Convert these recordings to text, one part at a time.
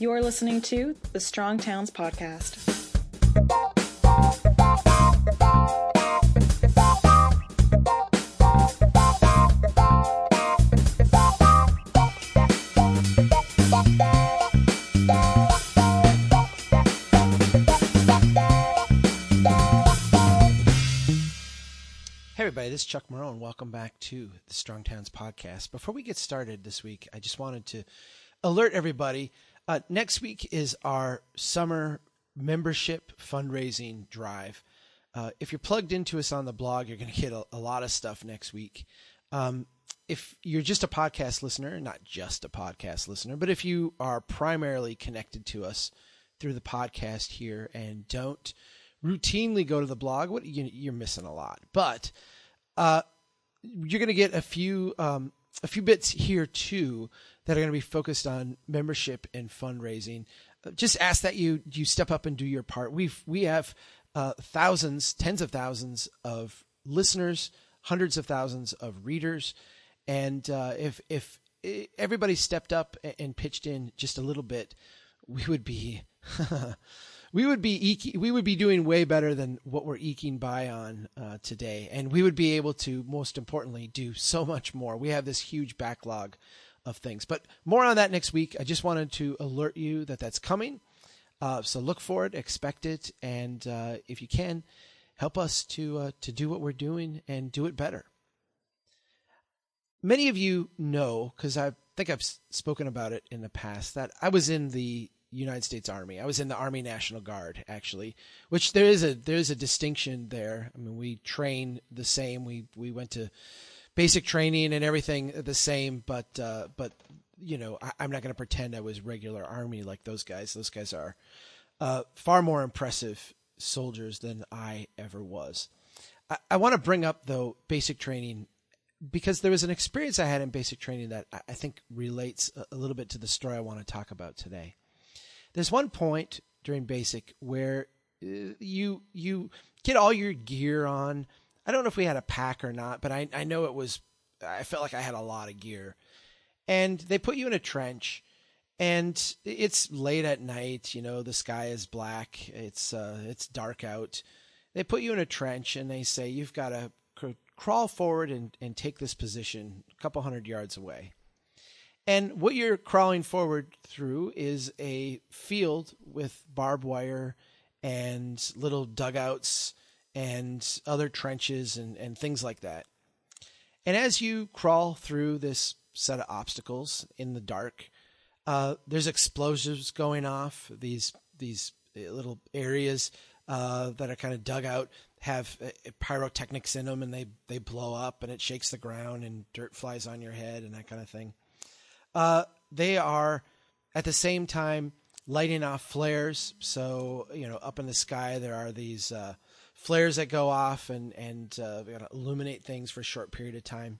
You're listening to the Strong Towns Podcast. Hey everybody, this is Chuck Marohn. Welcome back to the Strong Towns podcast. Before we get started this week, I just wanted to alert everybody. Uh, next week is our summer membership fundraising drive. Uh, if you're plugged into us on the blog, you're going to get a, a, lot of stuff next week. Um, if you're just a podcast listener, not just a podcast listener, but if you are primarily connected to us through the podcast here and don't routinely go to the blog, what you, are missing a lot. But uh, you're going to get a few um, a few bits here too that are going to be focused on membership and fundraising. Uh, just ask that you you step up and do your part. We've we have uh, thousands, tens of thousands of listeners, hundreds of thousands of readers, and uh, if if everybody stepped up and pitched in just a little bit, we would be we would be eke- we would be doing way better than what we're eking by on uh, today, and we would be able to, most importantly, do so much more. We have this huge backlog of things, but more on that next week. I just wanted to alert you that that's coming, uh, so look for it, expect it, and uh, if you can, help us to uh, to do what we're doing and do it better. Many of you know, because I think I've spoken about it in the past, that I was in the United States Army. I was in the Army National Guard actually, which there is a there is a distinction there. I mean, we train the same. We we went to basic training and everything the same, but uh, but you know, I, am not going to pretend I was regular Army like those guys. Those guys are uh, far more impressive soldiers than I ever was. I, I want to bring up though basic training because there was an experience I had in basic training that I think relates a little bit to the story I want to talk about today. There's one point during basic where uh, you you get all your gear on. I don't know if we had a pack or not, but I I know it was. I felt like I had a lot of gear, and they put you in a trench, and it's late at night. You know the sky is black. It's uh it's dark out. They put you in a trench and they say you've got to cr- crawl forward and, and take this position a couple hundred yards away. And what you're crawling forward through is a field with barbed wire and little dugouts and other trenches and, and things like that. And as you crawl through this set of obstacles in the dark, uh, there's explosives going off. These these little areas uh, that are kind of dug out have uh, pyrotechnics in them, and they they blow up, and it shakes the ground, and dirt flies on your head, and that kind of thing. Uh, they are at the same time lighting off flares. So you know, up in the sky there are these uh, flares that go off and and uh, illuminate things for a short period of time.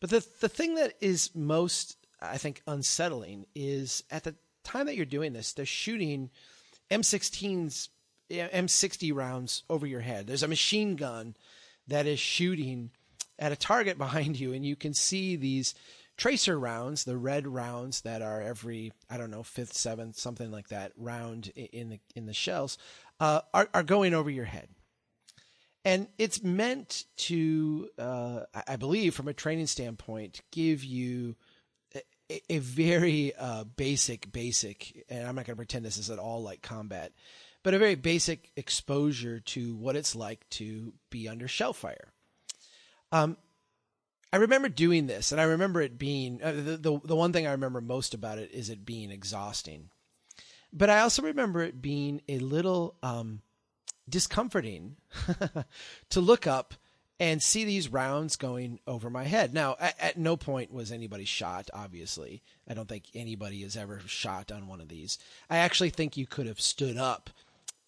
But the the thing that is most I think unsettling is at the time that you're doing this, they're shooting M16s, M60 rounds over your head. There's a machine gun that is shooting at a target behind you, and you can see these tracer rounds, the red rounds that are every I don't know fifth, seventh, something like that round in the in the shells, uh, are are going over your head, and it's meant to, uh, I believe, from a training standpoint, give you a, a very uh, basic, basic, and I'm not going to pretend this is at all like combat, but a very basic exposure to what it's like to be under shell fire. Um, I remember doing this, and I remember it being uh, the, the the one thing I remember most about it is it being exhausting, but I also remember it being a little um, discomforting to look up and see these rounds going over my head. Now, at, at, no point was anybody shot. Obviously, I don't think anybody has ever shot on one of these. I actually think you could have stood up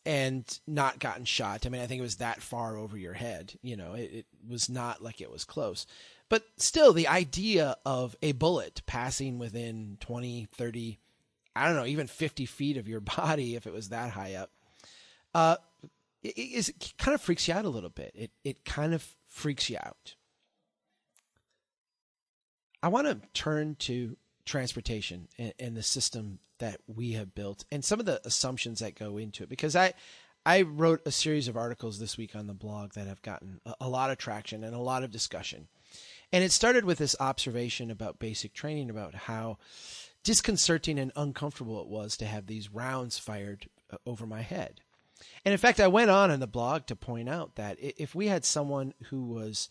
and not gotten shot. I mean, I think it was that far over your head. You know, it, it was not like it was close. But still, the idea of a bullet passing within 20, 30, I don't know, even 50 feet of your body, if it was that high up, uh, it, it, kind of freaks you out a little bit. It, it kind of freaks you out. I want to turn to transportation and, and, the system that we have built and some of the assumptions that go into it because I I wrote a series of articles this week on the blog that have gotten a, a lot of traction and a lot of discussion. And it started with this observation about basic training about how disconcerting and uncomfortable it was to have these rounds fired uh, over my head. And in fact, I went on in the blog to point out that if we had someone who was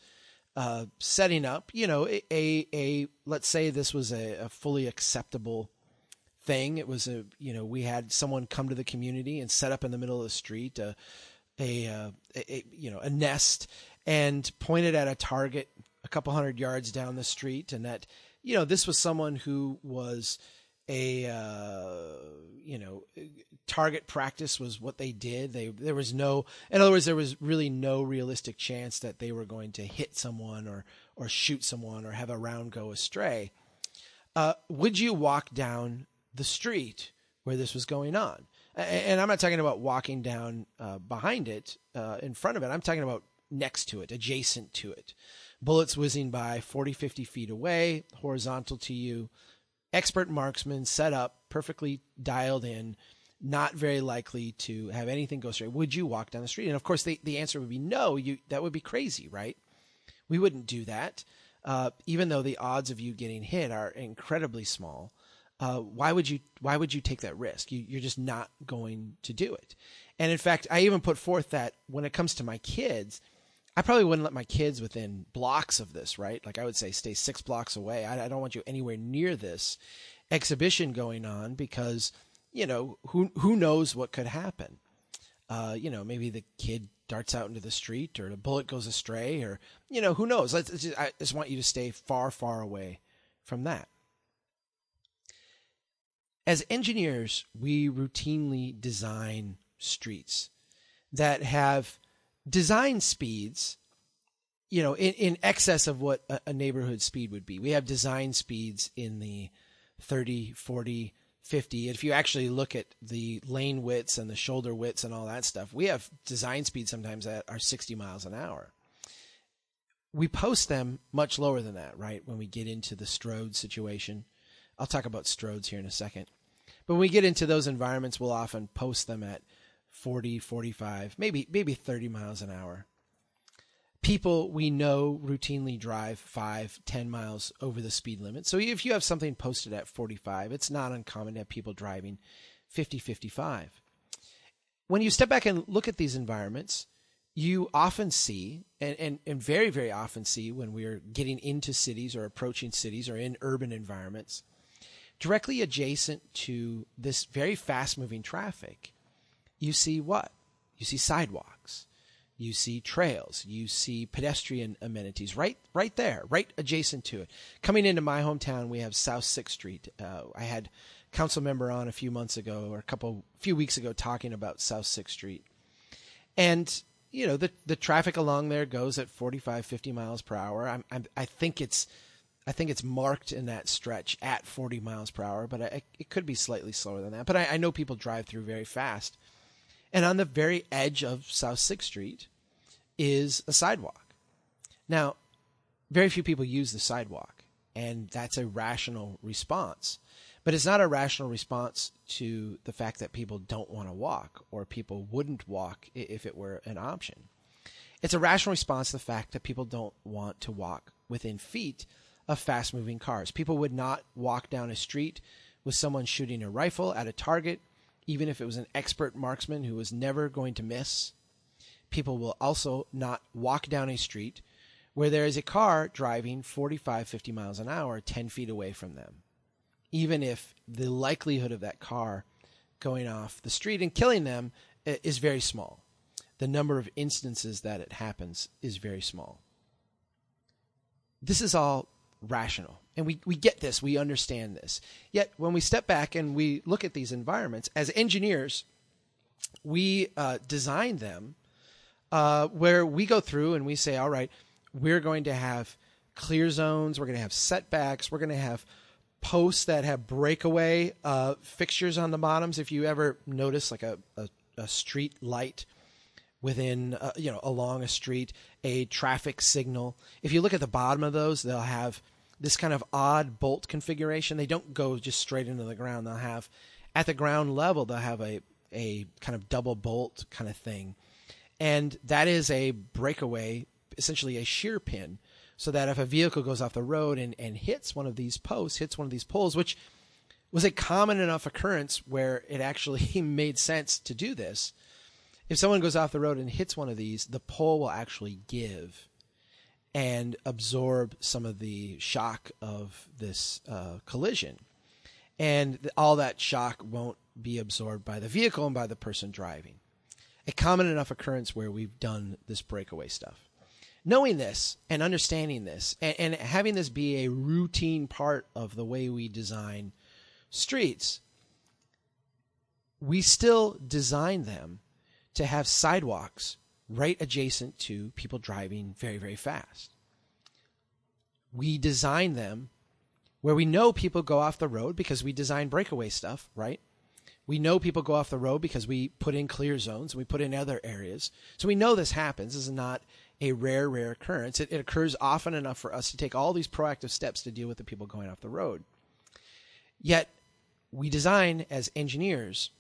uh, setting up, you know, a, a, a let's say this was a, a, fully acceptable thing. It was a, you know, we had someone come to the community and set up in the middle of the street a, a, uh, a you know, a nest and pointed at a target a couple hundred yards down the street, and that, you know, this was someone who was a uh, you know target practice was what they did. They there was no in other words there was really no realistic chance that they were going to hit someone or or shoot someone or have a round go astray. Uh, would you walk down the street where this was going on? And I'm not talking about walking down uh, behind it, uh, in front of it. I'm talking about next to it, adjacent to it. Bullets whizzing by 40, 50 feet away, horizontal to you expert marksman set up, perfectly dialed in, not very likely to have anything go straight. Would you walk down the street? And of course, the, the answer would be no. You that would be crazy, right? We wouldn't do that, uh, even though the odds of you getting hit are incredibly small. Uh, why would you why would you take that risk? You, you're just not going to do it. And in fact, I even put forth that when it comes to my kids, I probably wouldn't let my kids within blocks of this, right? Like I would say, stay six blocks away. I, I don't want you anywhere near this exhibition going on because you know who who knows what could happen. Uh, you know, maybe the kid darts out into the street, or the bullet goes astray, or you know, who knows? I just want you to stay far, far away from that. As engineers, we routinely design streets that have design speeds, you know, in, in excess of what a, a neighborhood speed would be. We have design speeds in the 30, 40, 50. If you actually look at the lane widths and the shoulder widths and all that stuff, we have design speeds sometimes that are 60 miles an hour. We post them much lower than that, right? When we get into the strode situation. I'll talk about strodes here in a second. But when we get into those environments, we'll often post them at 40, 45, maybe maybe 30 miles an hour. People we know routinely drive 5, 10 miles over the speed limit. So if you have something posted at 45, it's not uncommon to have people driving 50, 55. When you step back and look at these environments, you often see, and, and, and very, very often see when we're getting into cities or approaching cities or in urban environments, directly adjacent to this very fast moving traffic you see what? You see sidewalks. You see trails. You see pedestrian amenities right, right there, right adjacent to it. Coming into my hometown, we have South Sixth Street. Uh, I had council member on a few months ago or a couple, few weeks ago, talking about South Sixth Street, and you know the the traffic along there goes at 45, 50 miles per hour. I'm, I'm I think it's I think it's marked in that stretch at 40 miles per hour, but I, it could be slightly slower than that. But I, I know people drive through very fast. And on the very edge of South Sixth Street is a sidewalk. Now, very few people use the sidewalk, and that's a rational response. But it's not a rational response to the fact that people don't want to walk or people wouldn't walk if it were an option. It's a rational response to the fact that people don't want to walk within feet of fast moving cars. People would not walk down a street with someone shooting a rifle at a target even if it was an expert marksman who was never going to miss. People will also not walk down a street where there is a car driving 45, 50 miles an hour 10 feet away from them, even if the likelihood of that car going off the street and killing them is very small. The number of instances that it happens is very small. This is all rational. And we, we get this, we understand this. Yet when we step back and we look at these environments, as engineers, we uh, design them uh, where we go through and we say, all right, we're going to have clear zones, we're going to have setbacks, we're going to have posts that have breakaway uh, fixtures on the bottoms. If you ever notice like a, a, a street light within uh, you know along a street a traffic signal if you look at the bottom of those they'll have this kind of odd bolt configuration. They don't go just straight into the ground. They'll have at the ground level they'll have a a kind of double bolt kind of thing, and that is a breakaway, essentially a shear pin, so that if a vehicle goes off the road and and hits one of these posts, hits one of these poles, which was a common enough occurrence where it actually made sense to do this. If someone goes off the road and hits one of these, the pole will actually give and absorb some of the shock of this uh, collision. And all that shock won't be absorbed by the vehicle and by the person driving. A common enough occurrence where we've done this breakaway stuff. Knowing this and understanding this and, and having this be a routine part of the way we design streets, we still design them to have sidewalks right adjacent to people driving very, very fast. We design them where we know people go off the road because we design breakaway stuff, right? We know people go off the road because we put in clear zones and we put in other areas. So we know this happens. This is not a rare, rare occurrence. It, it occurs often enough for us to take all these proactive steps to deal with the people going off the road. Yet we design as engineers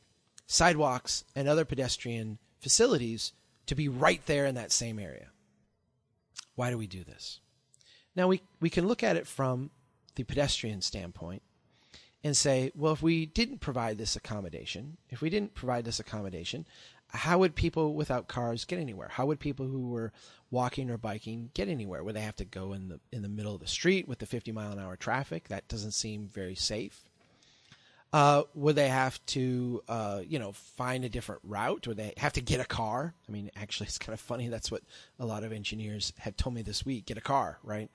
sidewalks and other pedestrian facilities to be right there in that same area. Why do we do this? Now we, we can look at it from the pedestrian standpoint and say, well, if we didn't provide this accommodation, if we didn't provide this accommodation, how would people without cars get anywhere? How would people who were walking or biking get anywhere? Would they have to go in the in the middle of the street with the 50 mile an hour traffic? That doesn't seem very safe. Uh, would they have to, uh, you know, find a different route? Would they have to get a car? I mean, actually, it's kind of funny. That's what a lot of engineers have told me this week: get a car, right?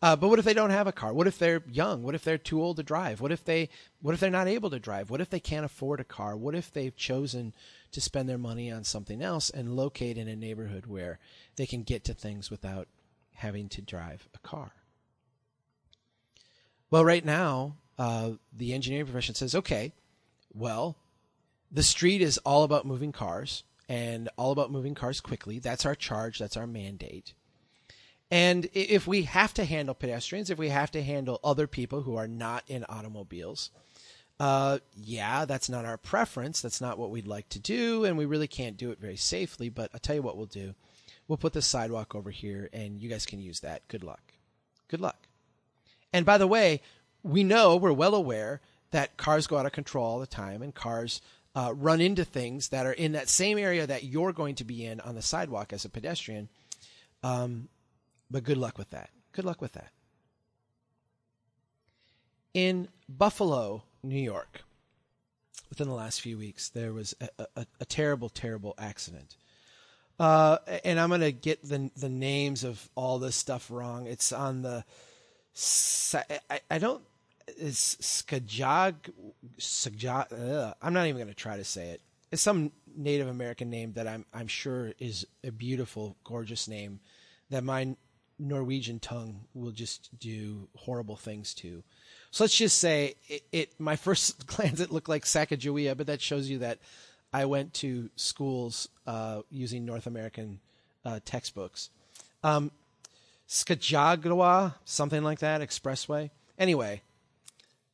Uh, but what if they don't have a car? What if they're young? What if they're too old to drive? What if they what if they're not able to drive? What if they can't afford a car? What if they've chosen to spend their money on something else and locate in a neighborhood where they can get to things without having to drive a car? Well, right now, uh, the engineering profession says, okay, well, the street is all about moving cars and all about moving cars quickly. That's our charge. That's our mandate. And if we have to handle pedestrians, if we have to handle other people who are not in automobiles, uh, yeah, that's not our preference. That's not what we'd like to do, and we really can't do it very safely. But I'll tell you what we'll do: we'll put the sidewalk over here, and you guys can use that. Good luck. Good luck. And by the way, we know we're well aware that cars go out of control all the time, and cars uh, run into things that are in that same area that you're going to be in on the sidewalk as a pedestrian. Um, but good luck with that. Good luck with that. In Buffalo, New York, within the last few weeks, there was a, a, a terrible, terrible accident. Uh, and I'm going to get the the names of all this stuff wrong. It's on the. I, I don't. It's Skajag. Skajag. I'm not even going to try to say it. It's some Native American name that I'm I'm sure is a beautiful, gorgeous name that my Norwegian tongue will just do horrible things to. So let's just say it, it my first glance it looked like Sacagawea, but that shows you that I went to schools uh, using North American uh, textbooks. Um, Skajagawa, something like that, expressway. Anyway,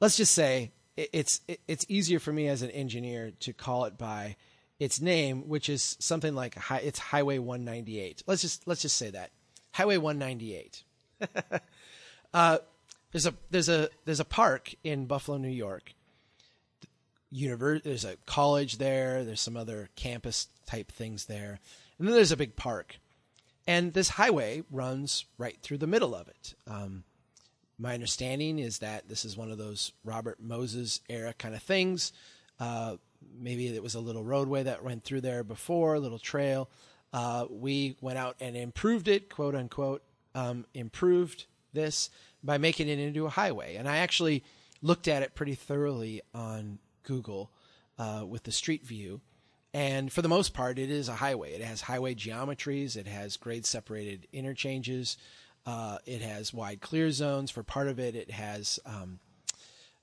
let's just say it's it's easier for me as an engineer to call it by its name, which is something like it's Highway 198. Let's just let's just say that Highway 198. uh, there's a there's a there's a park in Buffalo, New York. There's a college there. There's some other campus type things there, and then there's a big park. And this highway runs right through the middle of it. Um, my understanding is that this is one of those Robert Moses era kind of things. Uh, maybe it was a little roadway that went through there before, a little trail. Uh, we went out and improved it, quote unquote, um, improved this by making it into a highway. And I actually looked at it pretty thoroughly on Google uh, with the Street View. And for the most part, it is a highway. It has highway geometries, it has grade separated interchanges, uh, it has wide clear zones. For part of it, it has um,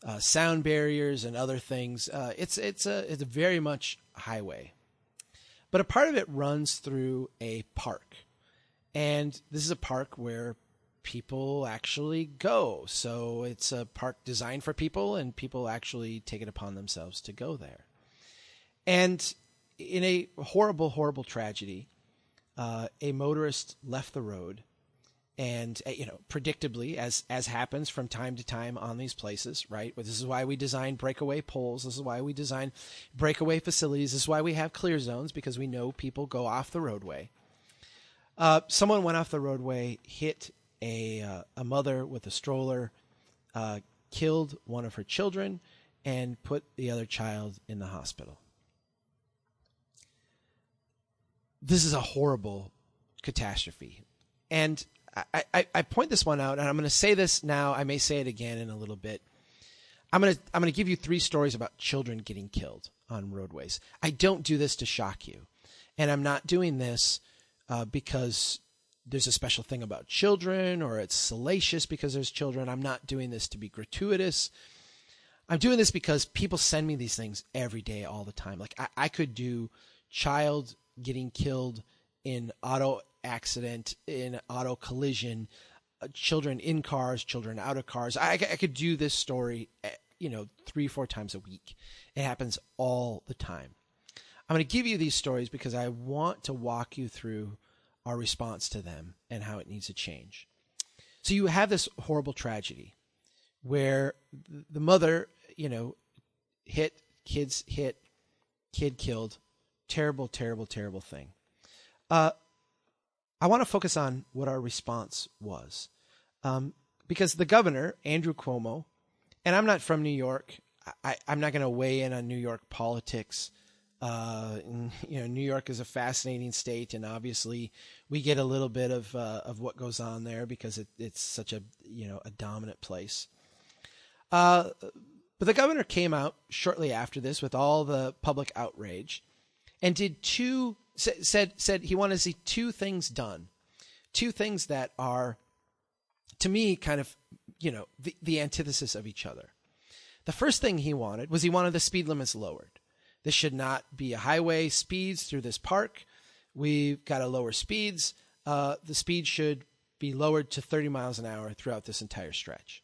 uh, sound barriers and other things. Uh, it's it's a it's a very much highway but a part of it runs through a park. And this is a park where people actually go. So it's a park designed for people, and people actually take it upon themselves to go there. And in a horrible, horrible tragedy, uh, a motorist left the road, and uh, you know, predictably, as as happens from time to time on these places, right? This is why we design breakaway poles. This is why we design breakaway facilities. This is why we have clear zones because we know people go off the roadway. Uh, someone went off the roadway, hit a uh, a mother with a stroller, uh, killed one of her children, and put the other child in the hospital. This is a horrible catastrophe, and I, I, I point this one out, and I'm going to say this now. I may say it again in a little bit. I'm going to I'm going to give you three stories about children getting killed on roadways. I don't do this to shock you, and I'm not doing this uh, because there's a special thing about children or it's salacious because there's children. I'm not doing this to be gratuitous. I'm doing this because people send me these things every day, all the time. Like I, I could do child getting killed in auto accident, in auto collision, uh, children in cars, children out of cars. I, I could do this story, eh, you know, three, four times a week. It happens all the time. I'm going to give you these stories because I want to walk you through our response to them and how it needs to change. So you have this horrible tragedy where the mother, you know, hit, kids hit, kid killed. Terrible, terrible, terrible thing. Uh, I want to focus on what our response was. Um, because the governor, Andrew Cuomo, and I'm not from New York. I, am not going to weigh in on New York politics. Uh, and, you know, New York is a fascinating state, and obviously we get a little bit of uh, of what goes on there because it, it's such a you know a dominant place. Uh, but the governor came out shortly after this with all the public outrage, and did two said said he wanted to see two things done, two things that are, to me, kind of you know the the antithesis of each other. The first thing he wanted was he wanted the speed limits lowered. This should not be a highway speeds through this park. We've got to lower speeds. Uh, the speed should be lowered to 30 miles an hour throughout this entire stretch.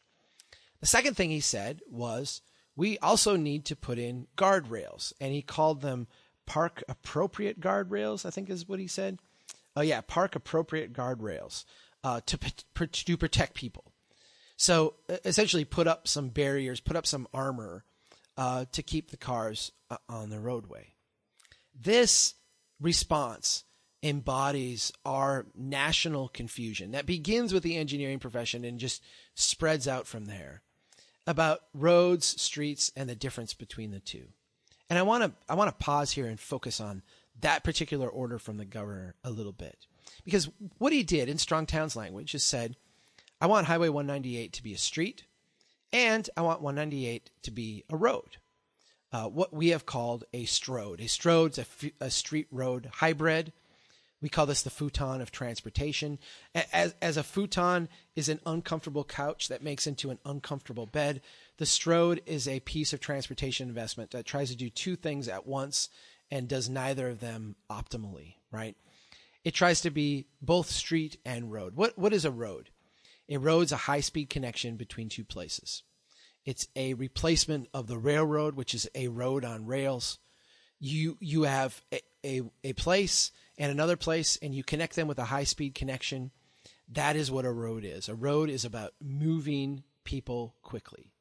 The second thing he said was we also need to put in guardrails, and he called them park appropriate guardrails, I think is what he said. Oh, yeah, park appropriate guardrails uh, to, to protect people. So essentially, put up some barriers, put up some armor uh, to keep the cars uh, on the roadway. This response embodies our national confusion that begins with the engineering profession and just spreads out from there about roads, streets, and the difference between the two. And I want to I want to pause here and focus on that particular order from the governor a little bit. Because what he did in Strong Towns language is said, I want Highway 198 to be a street, and I want 198 to be a road. Uh, what we have called a strode. A strode's a, f- a street road hybrid. We call this the futon of transportation. As, as a futon is an uncomfortable couch that makes into an uncomfortable bed, the strode is a piece of transportation investment that tries to do two things at once and does neither of them optimally, right? It tries to be both street and road. What, what is a road? A road's a high speed connection between two places. It's a replacement of the railroad, which is a road on rails. You you have a, a, a place and another place, and you connect them with a high speed connection. That is what a road is. A road is about moving people quickly.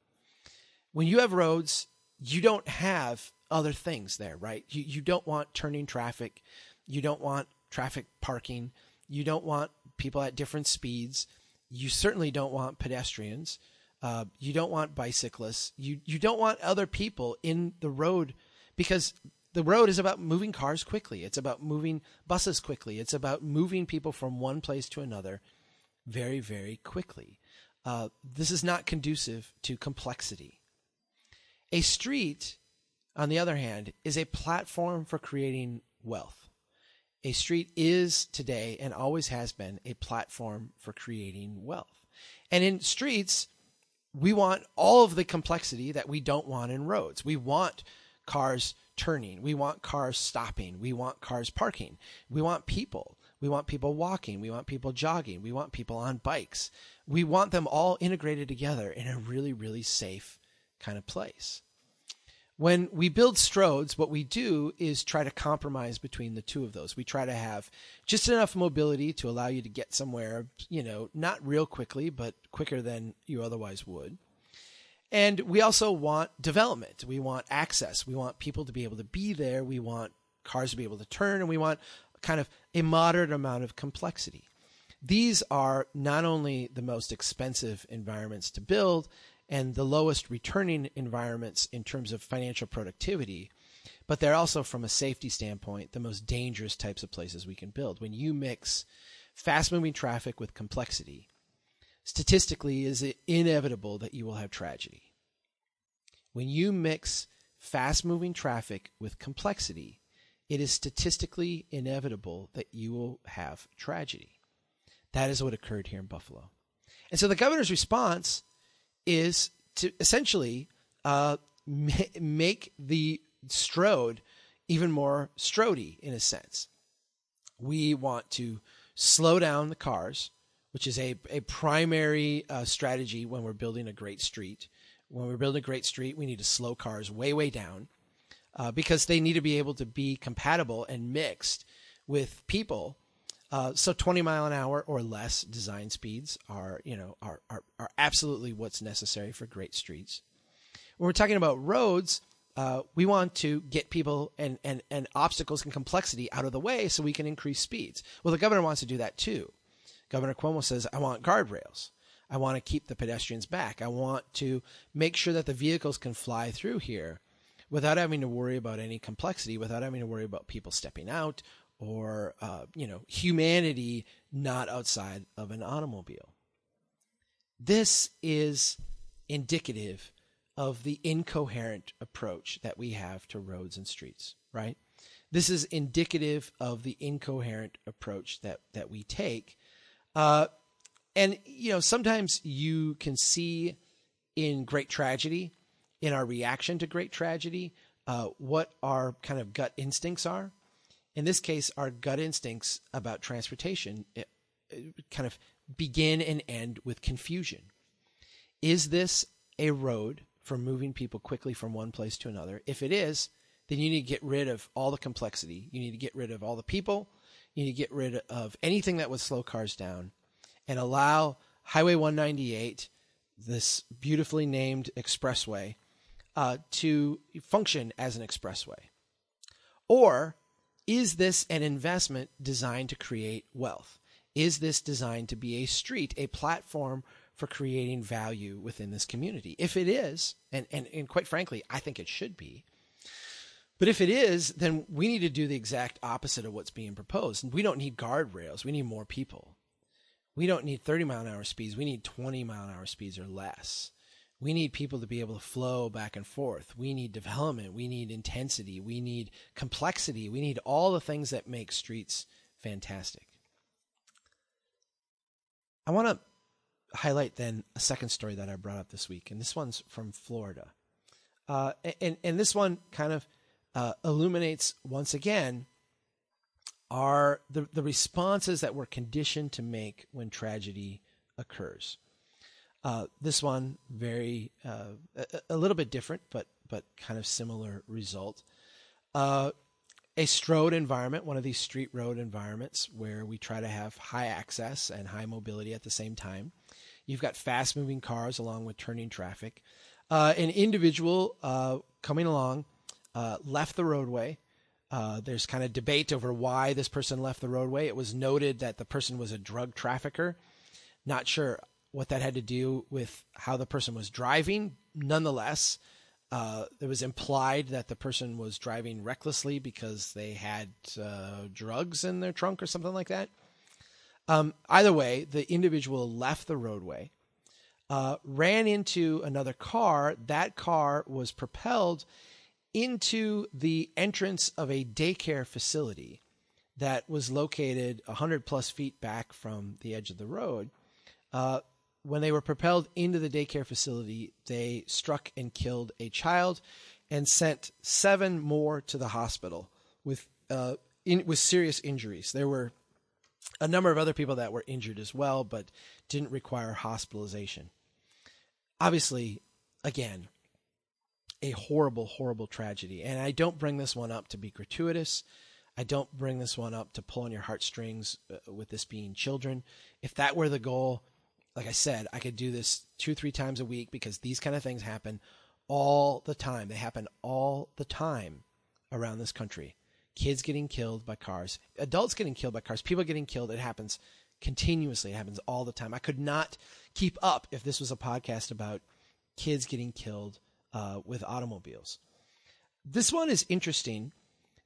When you have roads, you don't have other things there, right? You you don't want turning traffic. You don't want traffic parking. You don't want people at different speeds. You certainly don't want pedestrians. Uh, you don't want bicyclists. You you don't want other people in the road because the road is about moving cars quickly. It's about moving buses quickly. It's about moving people from one place to another very very quickly. Uh, this is not conducive to complexity. A street, on the other hand, is a platform for creating wealth. A street is today and always has been a platform for creating wealth. And in streets, we want all of the complexity that we don't want in roads. We want cars turning. We want cars stopping. We want cars parking. We want people. We want people walking. We want people jogging. We want people on bikes. We want them all integrated together in a really, really safe kind of place. When we build stroads, what we do is try to compromise between the two of those. We try to have just enough mobility to allow you to get somewhere, you know, not real quickly, but quicker than you otherwise would. And we also want development. We want access. We want people to be able to be there. We want cars to be able to turn, and we want kind of a moderate amount of complexity. These are not only the most expensive environments to build and the lowest returning environments in terms of financial productivity, but they're also, from a safety standpoint, the most dangerous types of places we can build. When you mix fast moving traffic with complexity, statistically, is it inevitable that you will have tragedy. When you mix fast moving traffic with complexity, it is statistically inevitable that you will have tragedy. That is what occurred here in Buffalo. And so the governor's response is to essentially uh, make the Strode even more Strody in a sense. We want to slow down the cars, which is a, a primary uh, strategy when we're building a great street. When we're building a great street, we need to slow cars way, way down uh, because they need to be able to be compatible and mixed with people. Uh, so 20 mile an hour or less design speeds are, you know, are, are, are absolutely what's necessary for great streets. When we're talking about roads, uh, we want to get people and, and, and obstacles and complexity out of the way so we can increase speeds. Well, the governor wants to do that too. Governor Cuomo says, I want guardrails. I want to keep the pedestrians back. I want to make sure that the vehicles can fly through here without having to worry about any complexity, without having to worry about people stepping out or uh, you know humanity not outside of an automobile. This is indicative of the incoherent approach that we have to roads and streets, right? This is indicative of the incoherent approach that that we take, uh, and you know sometimes you can see in great tragedy in our reaction to great tragedy uh, what our kind of gut instincts are. In this case, our gut instincts about transportation it, it kind of begin and end with confusion. Is this a road for moving people quickly from one place to another? If it is, then you need to get rid of all the complexity. You need to get rid of all the people. You need to get rid of anything that would slow cars down and allow Highway 198, this beautifully named expressway, uh, to function as an expressway? Or is this an investment designed to create wealth? Is this designed to be a street, a platform for creating value within this community? If it is, and, and, and quite frankly, I think it should be, but if it is, then we need to do the exact opposite of what's being proposed. We don't need guardrails. We need more people. We don't need 30 mile an hour speeds. We need 20 mile an hour speeds or less we need people to be able to flow back and forth. We need development. We need intensity. We need complexity. We need all the things that make streets fantastic. I want to highlight then a second story that I brought up this week, and this one's from Florida. Uh, and, and this one kind of uh, illuminates once again are the, the responses that we're conditioned to make when tragedy occurs. Uh, this one very uh, a, a, little bit different, but but kind of similar result. Uh, a strode environment, one of these street road environments where we try to have high access and high mobility at the same time. You've got fast moving cars along with turning traffic. Uh, an individual uh, coming along uh, left the roadway. there's kind of debate over why this person left the roadway. It was noted that the person was a drug trafficker. Not sure what that had to do with how the person was driving. Nonetheless, uh, it was implied that the person was driving recklessly because they had uh, drugs in their trunk or something like that. Um, either way, the individual left the roadway, uh, ran into another car. That car was propelled into the entrance of a daycare facility that was located 100 plus feet back from the edge of the road. Uh, when they were propelled into the daycare facility, they struck and killed a child and sent seven more to the hospital with uh, in, with serious injuries. There were a number of other people that were injured as well, but didn't require hospitalization. Obviously, again, a horrible, horrible tragedy. And I don't bring this one up to be gratuitous. I don't bring this one up to pull on your heartstrings uh, with this being children. If that were the goal, like I said, I could do this two, three times a week because these kind of things happen all the time. They happen all the time around this country. Kids getting killed by cars, adults getting killed by cars, people getting killed. It happens continuously. It happens all the time. I could not keep up if this was a podcast about kids getting killed uh, with automobiles. This one is interesting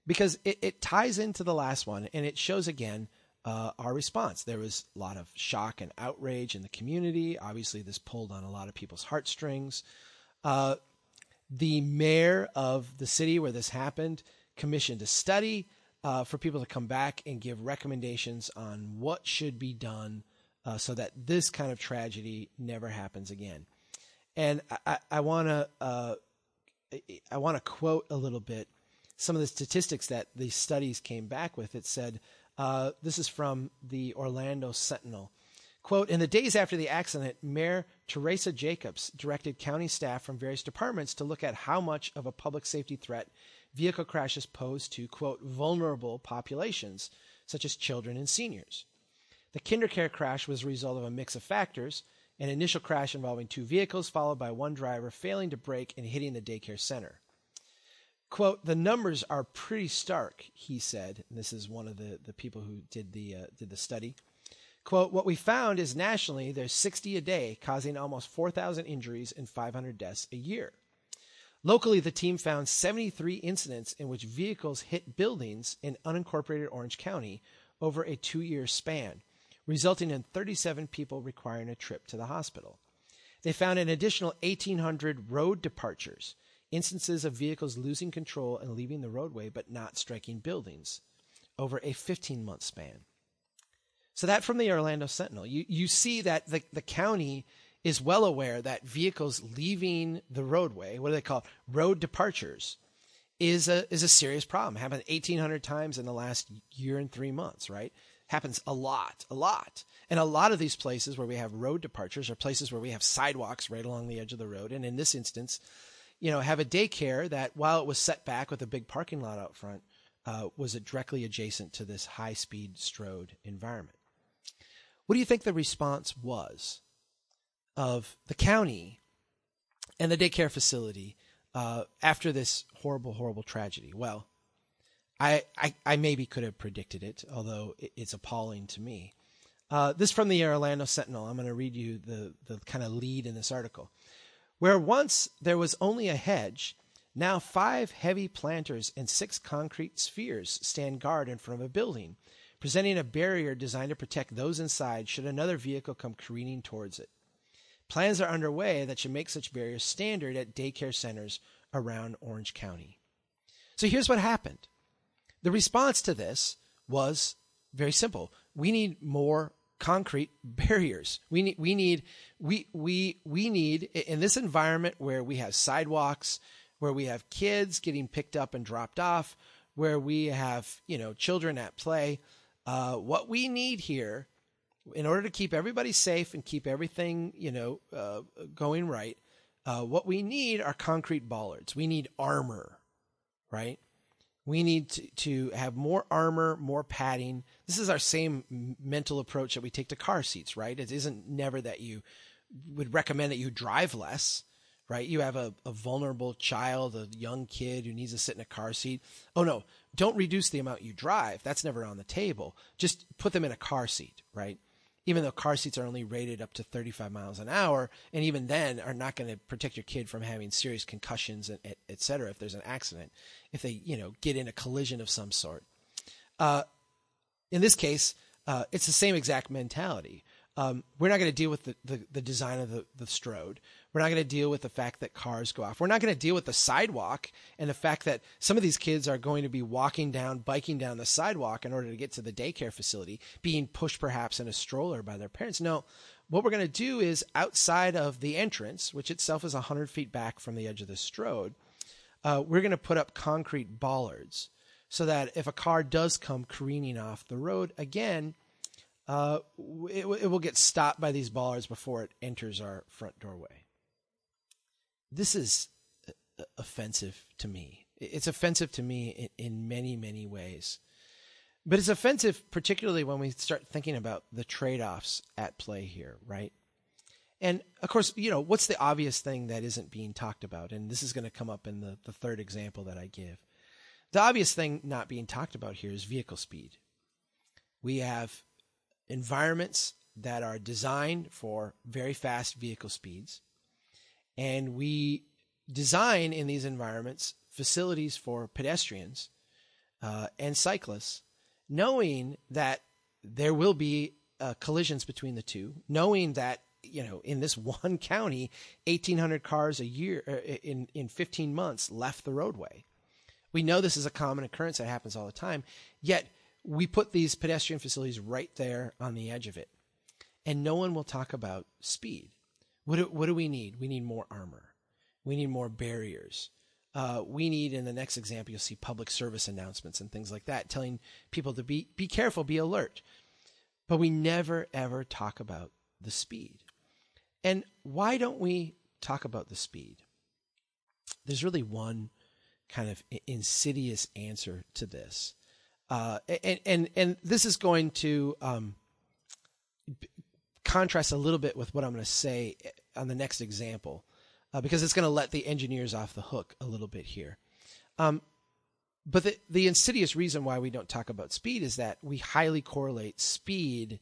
because it, it, ties into the last one and it shows again uh, our response. There was a lot of shock and outrage in the community. Obviously, this pulled on a lot of people's heartstrings. Uh, the mayor of the city where this happened commissioned a study uh, for people to come back and give recommendations on what should be done uh, so that this kind of tragedy never happens again. And I, I want to uh, I want to quote a little bit some of the statistics that the studies came back with. It said uh, this is from the Orlando Sentinel. Quote, in the days after the accident, Mayor Teresa Jacobs directed county staff from various departments to look at how much of a public safety threat vehicle crashes pose to, quote, vulnerable populations, such as children and seniors. The KinderCare crash was a result of a mix of factors, an initial crash involving two vehicles, followed by one driver failing to brake and hitting the daycare center. Quote, the numbers are pretty stark, he said. And this is one of the, the people who did the, uh, did the study. Quote, what we found is nationally there's 60 a day, causing almost 4,000 injuries and 500 deaths a year. Locally, the team found 73 incidents in which vehicles hit buildings in unincorporated Orange County over a two year span, resulting in 37 people requiring a trip to the hospital. They found an additional 1,800 road departures, instances of vehicles losing control and leaving the roadway but not striking buildings, over a 15 month span. So that from the Orlando Sentinel, you, you see that the, the county is well aware that vehicles leaving the roadway, what do they call road departures, is a is a serious problem. Happened 1,800 times in the last year and three months. Right, happens a lot, a lot. And a lot of these places where we have road departures are places where we have sidewalks right along the edge of the road. And in this instance, you know, have a daycare that while it was set back with a big parking lot out front, uh, was it directly adjacent to this high speed strode environment. What do you think the response was of the county and the daycare facility uh, after this horrible, horrible tragedy? Well, I, I, I, maybe could have predicted it, although it's appalling to me. Uh, this from the Orlando Sentinel. I'm going to read you the, the kind of lead in this article. Where once there was only a hedge, now five heavy planters and six concrete spheres stand guard in front of a building, presenting a barrier designed to protect those inside should another vehicle come careening towards it. Plans are underway that should make such barriers standard at daycare centers around Orange County. So here's what happened. The response to this was very simple. We need more concrete barriers. We need we need we we we need in this environment where we have sidewalks, where we have kids getting picked up and dropped off, where we have, you know, children at play. Uh, what we need here in order to keep everybody safe and keep everything, you know, uh, going right, uh, what we need are concrete bollards. We need armor, right? We need to, to have more armor, more padding. This is our same mental approach that we take to car seats, right? It isn't never that you would recommend that you drive less, right? You have a, a vulnerable child, a young kid who needs to sit in a car seat. Oh no, don't reduce the amount you drive. That's never on the table. Just put them in a car seat, right? Even though car seats are only rated up to 35 miles an hour, and even then are not going to protect your kid from having serious concussions and et, et, cetera if there's an accident, if they you know get in a collision of some sort. Uh, in this case, uh, it's the same exact mentality. Um, we're not going to deal with the, the, the, design of the, the strode. We're not going to deal with the fact that cars go off. We're not going to deal with the sidewalk and the fact that some of these kids are going to be walking down, biking down the sidewalk in order to get to the daycare facility, being pushed perhaps in a stroller by their parents. No, what we're going to do is outside of the entrance, which itself is 100 feet back from the edge of the strode, uh, we're going to put up concrete bollards so that if a car does come careening off the road, again, uh, it, it will get stopped by these bollards before it enters our front doorway. This is uh, offensive to me. It's offensive to me in, in many, many ways. But it's offensive, particularly when we start thinking about the trade offs at play here, right? And of course, you know, what's the obvious thing that isn't being talked about? And this is going to come up in the, the third example that I give. The obvious thing not being talked about here is vehicle speed. We have environments that are designed for very fast vehicle speeds, and we design in these environments facilities for pedestrians uh, and cyclists, knowing that there will be uh, collisions between the two, knowing that you know in this one county, 1,800 cars a year uh, in in 15 months left the roadway. We know this is a common occurrence that happens all the time, yet we put these pedestrian facilities right there on the edge of it. And no one will talk about speed. What do, what do we need? We need more armor. We need more barriers. Uh, we need, in the next example, you'll see public service announcements and things like that, telling people to be be careful, be alert. But we never ever talk about the speed. And why don't we talk about the speed? There's really one kind of insidious answer to this. Uh, and, and, and this is going to um, contrast a little bit with what I'm going to say on the next example, uh, because it's going to let the engineers off the hook a little bit here. Um, but the, the insidious reason why we don't talk about speed is that we highly correlate speed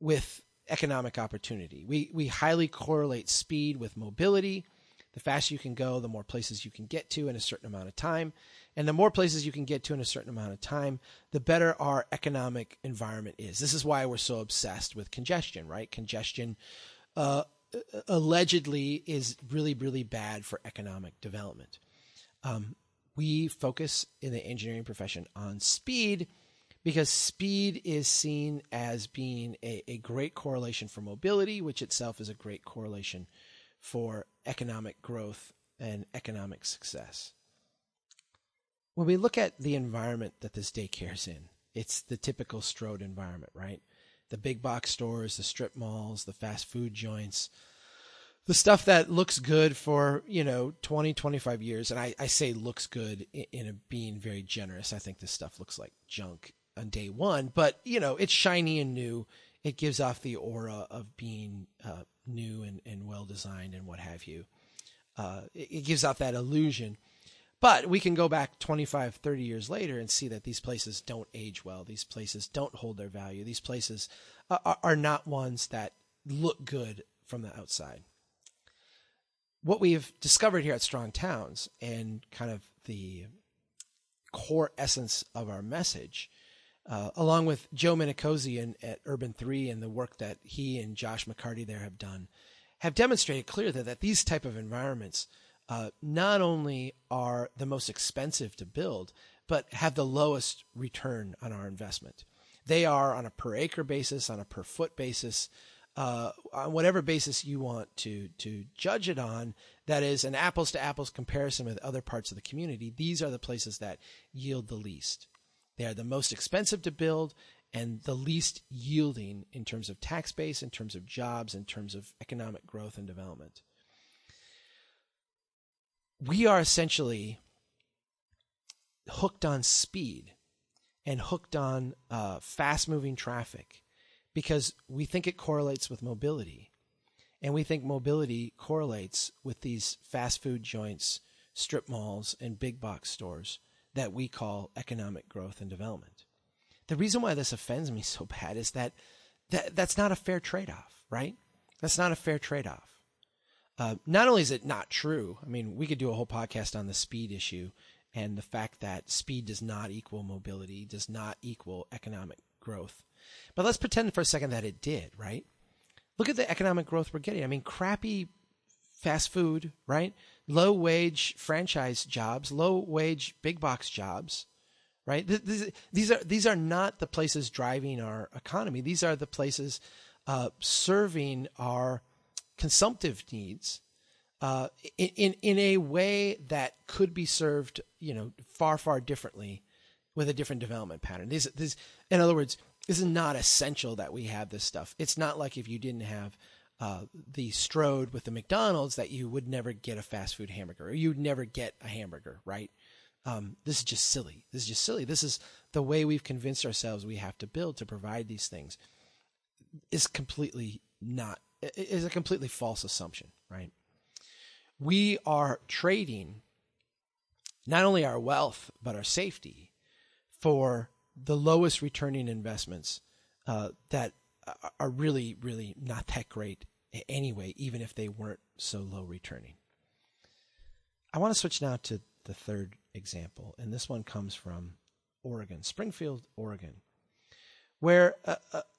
with economic opportunity. We, we highly correlate speed with mobility the faster you can go, the more places you can get to in a certain amount of time. And the more places you can get to in a certain amount of time, the better our economic environment is. This is why we're so obsessed with congestion, right? Congestion uh, allegedly is really, really bad for economic development. Um, we focus in the engineering profession on speed because speed is seen as being a, a great correlation for mobility, which itself is a great correlation for economic growth and economic success. When we look at the environment that this daycare is in, it's the typical Stroad environment, right? The big box stores, the strip malls, the fast food joints, the stuff that looks good for, you know, 20, 25 years. And I, I say looks good in, in a, being very generous. I think this stuff looks like junk on day one, but, you know, it's shiny and new. It gives off the aura of being uh, new and, and well designed and what have you. Uh, it, it, gives off that illusion. But we can go back 25, 30 years later and see that these places don't age well. These places don't hold their value. These places are, are not ones that look good from the outside. What we've discovered here at Strong Towns and kind of the core essence of our message uh, along with Joe Minicozzi at Urban 3 and the work that he and Josh McCarty there have done, have demonstrated clearly that, that these type of environments uh, not only are the most expensive to build, but have the lowest return on our investment. They are on a per acre basis, on a per foot basis, uh, on whatever basis you want to to judge it on. That is an apples to apples comparison with other parts of the community. These are the places that yield the least. They are the most expensive to build and the least yielding in terms of tax base, in terms of jobs, in terms of economic growth and development. We are essentially hooked on speed and hooked on uh, fast moving traffic because we think it correlates with mobility. And we think mobility correlates with these fast food joints, strip malls, and big box stores that we call economic growth and development. The reason why this offends me so bad is that, that that's not a fair trade off, right? That's not a fair trade off. Uh, not only is it not true, I mean, we could do a whole podcast on the speed issue and the fact that speed does not equal mobility, does not equal economic growth. But let's pretend for a second that it did, right? Look at the economic growth we're getting. I mean, crappy fast food, right? Low wage franchise jobs, low wage big box jobs, right? These are these are not the places driving our economy. These are the places uh, serving our consumptive needs uh, in in a way that could be served, you know, far far differently with a different development pattern. These, these, in other words, this is not essential that we have this stuff. It's not like if you didn't have uh, the Stroad with the McDonald's that you would never get a fast food hamburger or you'd never get a hamburger, right? Um, this is just silly. This is just silly. This is the way we've convinced ourselves we have to build to provide these things. Is completely not is a completely false assumption, right? We are trading not only our wealth but our safety for the lowest returning investments uh, that are really, really not that great anyway, even if they weren't so low returning. I want to switch now to the third example, and this one comes from Oregon, Springfield, Oregon, where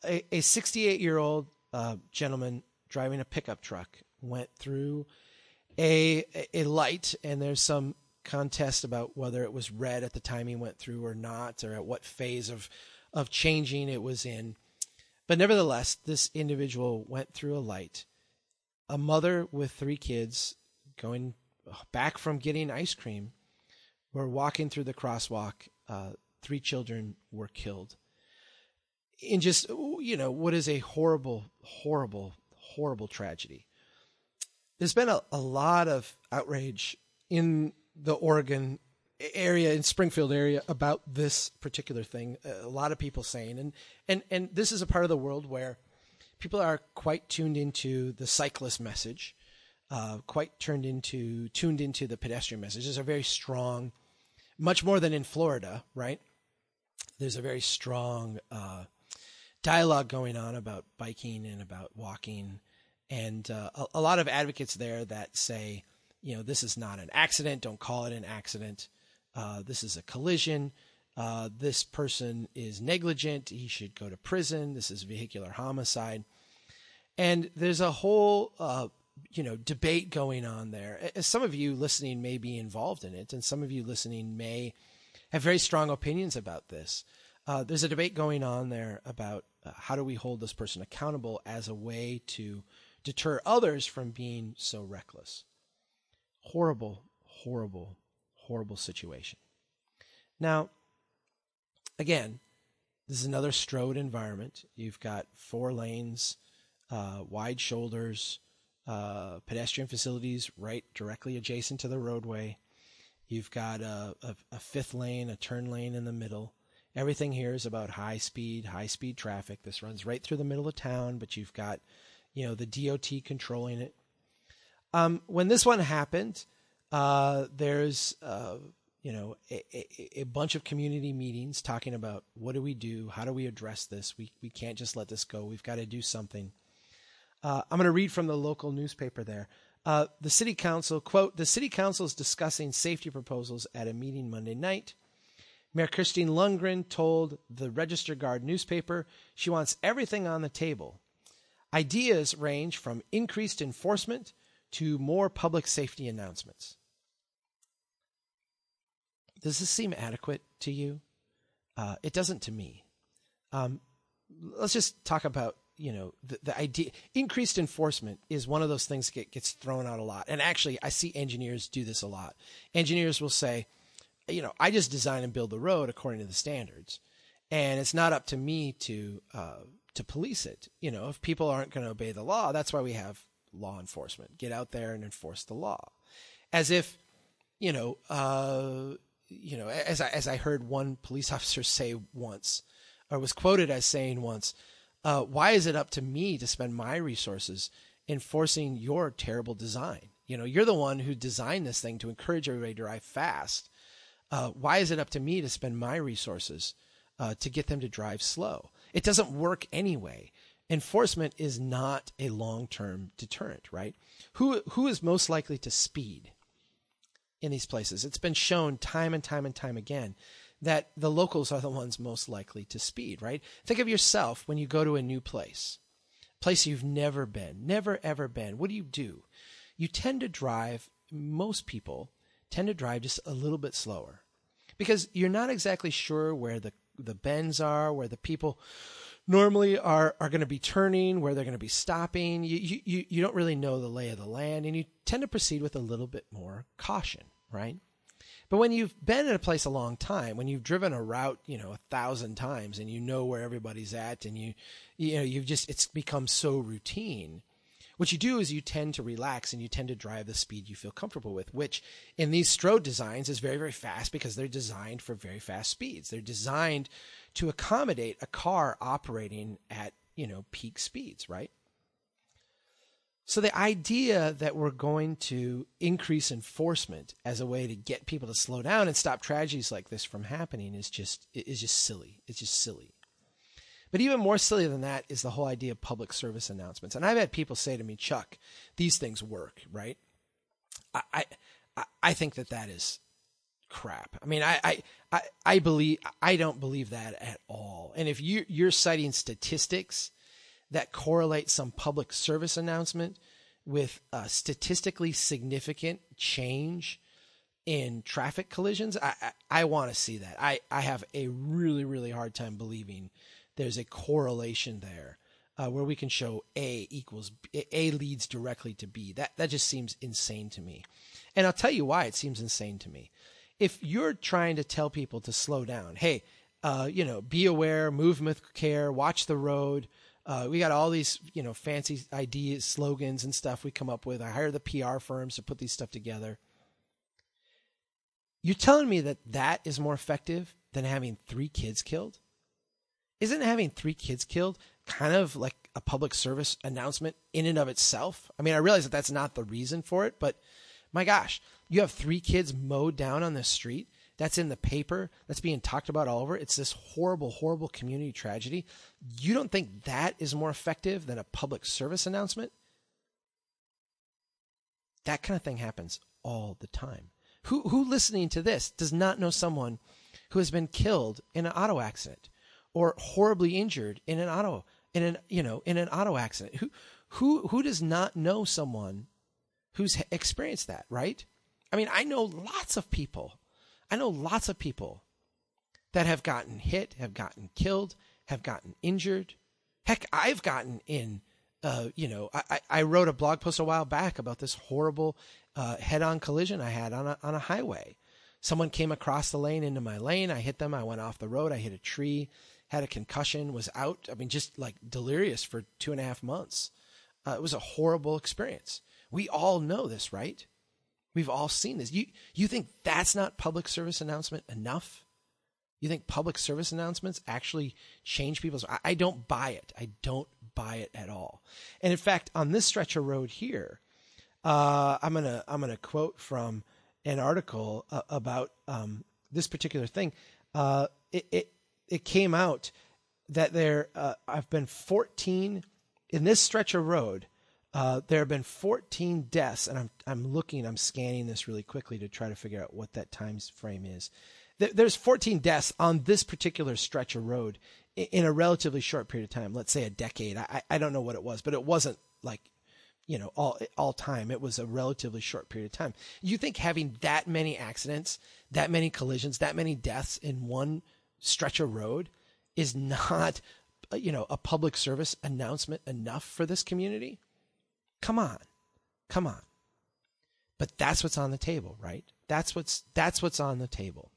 a 68 year old uh, gentleman driving a pickup truck went through a a light, and there's some contest about whether it was red at the time he went through or not, or at what phase of of changing it was in. But nevertheless, this individual went through a light. A mother with three kids going back from getting ice cream were walking through the crosswalk. Uh, three children were killed. In just, you know, what is a horrible, horrible, horrible tragedy. There's been a, a lot of outrage in the Oregon area in Springfield area about this particular thing. A lot of people saying, and and and this is a part of the world where people are quite tuned into the cyclist message, uh, quite turned into tuned into the pedestrian message. There's a very strong, much more than in Florida, right? There's a very strong uh, dialogue going on about biking and about walking, and uh, a, a lot of advocates there that say you know, this is not an accident. Don't call it an accident. Uh, this is a collision. Uh, this person is negligent. He should go to prison. This is vehicular homicide. And there's a whole, uh, you know, debate going on there. Some of you listening may be involved in it, and some of you listening may have very strong opinions about this. Uh, there's a debate going on there about uh, how do we hold this person accountable as a way to deter others from being so reckless horrible, horrible, horrible situation. Now, again, this is another stroad environment. You've got four lanes, uh, wide shoulders, uh, pedestrian facilities right directly adjacent to the roadway. You've got a, a, a, fifth lane, a turn lane in the middle. Everything here is about high speed, high speed traffic. This runs right through the middle of town, but you've got, you know, the DOT controlling it. Um, when this one happened, uh, there's uh, you know a, a, a, bunch of community meetings talking about what do we do, how do we address this. We we can't just let this go. We've got to do something. Uh, I'm going to read from the local newspaper there. Uh, the city council quote: The city council is discussing safety proposals at a meeting Monday night. Mayor Christine Lundberg told the Register Guard newspaper she wants everything on the table. Ideas range from increased enforcement to more public safety announcements. Does this seem adequate to you? Uh, it doesn't to me. Um, let's just talk about you know the, the idea increased enforcement is one of those things that get, gets thrown out a lot and actually i see engineers do this a lot engineers will say you know i just design and build the road according to the standards and it's not up to me to uh, to police it you know if people aren't going to obey the law that's why we have law enforcement. Get out there and enforce the law. As if, you know, uh, you know, as I, as I heard one police officer say once, or was quoted as saying once, uh, why is it up to me to spend my resources enforcing your terrible design? You know, you're the one who designed this thing to encourage everybody to drive fast. Uh, why is it up to me to spend my resources uh, to get them to drive slow? It doesn't work anyway enforcement is not a long-term deterrent, right? Who who is most likely to speed in these places? It's been shown time and time and time again that the locals are the ones most likely to speed, right? Think of yourself when you go to a new place, place you've never been, never ever been. What do you do? You tend to drive most people tend to drive just a little bit slower because you're not exactly sure where the the bends are, where the people normally are are going to be turning, where they're going to be stopping. You, you you don't really know the lay of the land, and you tend to proceed with a little bit more caution, right? But when you've been in a place a long time, when you've driven a route, you know, a thousand times and you know where everybody's at and you, you know, you've just, it's become so routine. What you do is you tend to relax and you tend to drive the speed you feel comfortable with, which in these Stroad designs is very, very fast because they're designed for very fast speeds. They're designed to accommodate a car operating at, you know, peak speeds, right? So the idea that we're going to increase enforcement as a way to get people to slow down and stop tragedies like this from happening is just is just silly. It's just silly. But even more silly than that is the whole idea of public service announcements. And I've had people say to me, Chuck, these things work, right? I I, I think that that is crap. I mean, I, I, I believe I don't believe that at all. And if you you're citing statistics that correlate some public service announcement with a statistically significant change in traffic collisions, I, I, I want to see that. I, I have a really, really hard time believing there's a correlation there uh, where we can show A equals A leads directly to B. That, that just seems insane to me. And I'll tell you why it seems insane to me. If you're trying to tell people to slow down, hey, uh, you know, be aware, move with care, watch the road, uh, we got all these, you know, fancy ideas, slogans, and stuff we come up with. I hire the PR firms to put these stuff together. You're telling me that that is more effective than having three kids killed? Isn't having three kids killed kind of like a public service announcement in and of itself? I mean, I realize that that's not the reason for it, but my gosh, you have three kids mowed down on the street that's in the paper, that's being talked about all over. It's this horrible, horrible community tragedy. You don't think that is more effective than a public service announcement? That kind of thing happens all the time. Who who listening to this does not know someone who has been killed in an auto accident or horribly injured in an auto in an you know in an auto accident? Who who who does not know someone who's experienced that, right? I mean, I know lots of people I know lots of people that have gotten hit, have gotten killed, have gotten injured. Heck, I've gotten in. Uh, you know, I, I wrote a blog post a while back about this horrible uh, head-on collision I had on a on a highway. Someone came across the lane into my lane. I hit them. I went off the road. I hit a tree. Had a concussion. Was out. I mean, just like delirious for two and a half months. Uh, it was a horrible experience. We all know this, right? We've all seen this. You you think that's not public service announcement enough? You think public service announcements actually change people's I, I don't buy it. I don't buy it at all. And in fact, on this stretch of road here, uh, I'm gonna I'm gonna quote from an article uh, about um, this particular thing. Uh, it, it it came out that there uh, I've been 14 in this stretch of road. Uh, there have been 14 deaths, and I'm I'm looking, I'm scanning this really quickly to try to figure out what that time frame is. There's 14 deaths on this particular stretch of road in a relatively short period of time. Let's say a decade. I I don't know what it was, but it wasn't like you know all all time. It was a relatively short period of time. You think having that many accidents, that many collisions, that many deaths in one stretch of road is not you know a public service announcement enough for this community? Come on. Come on. But that's what's on the table, right? That's what's that's what's on the table.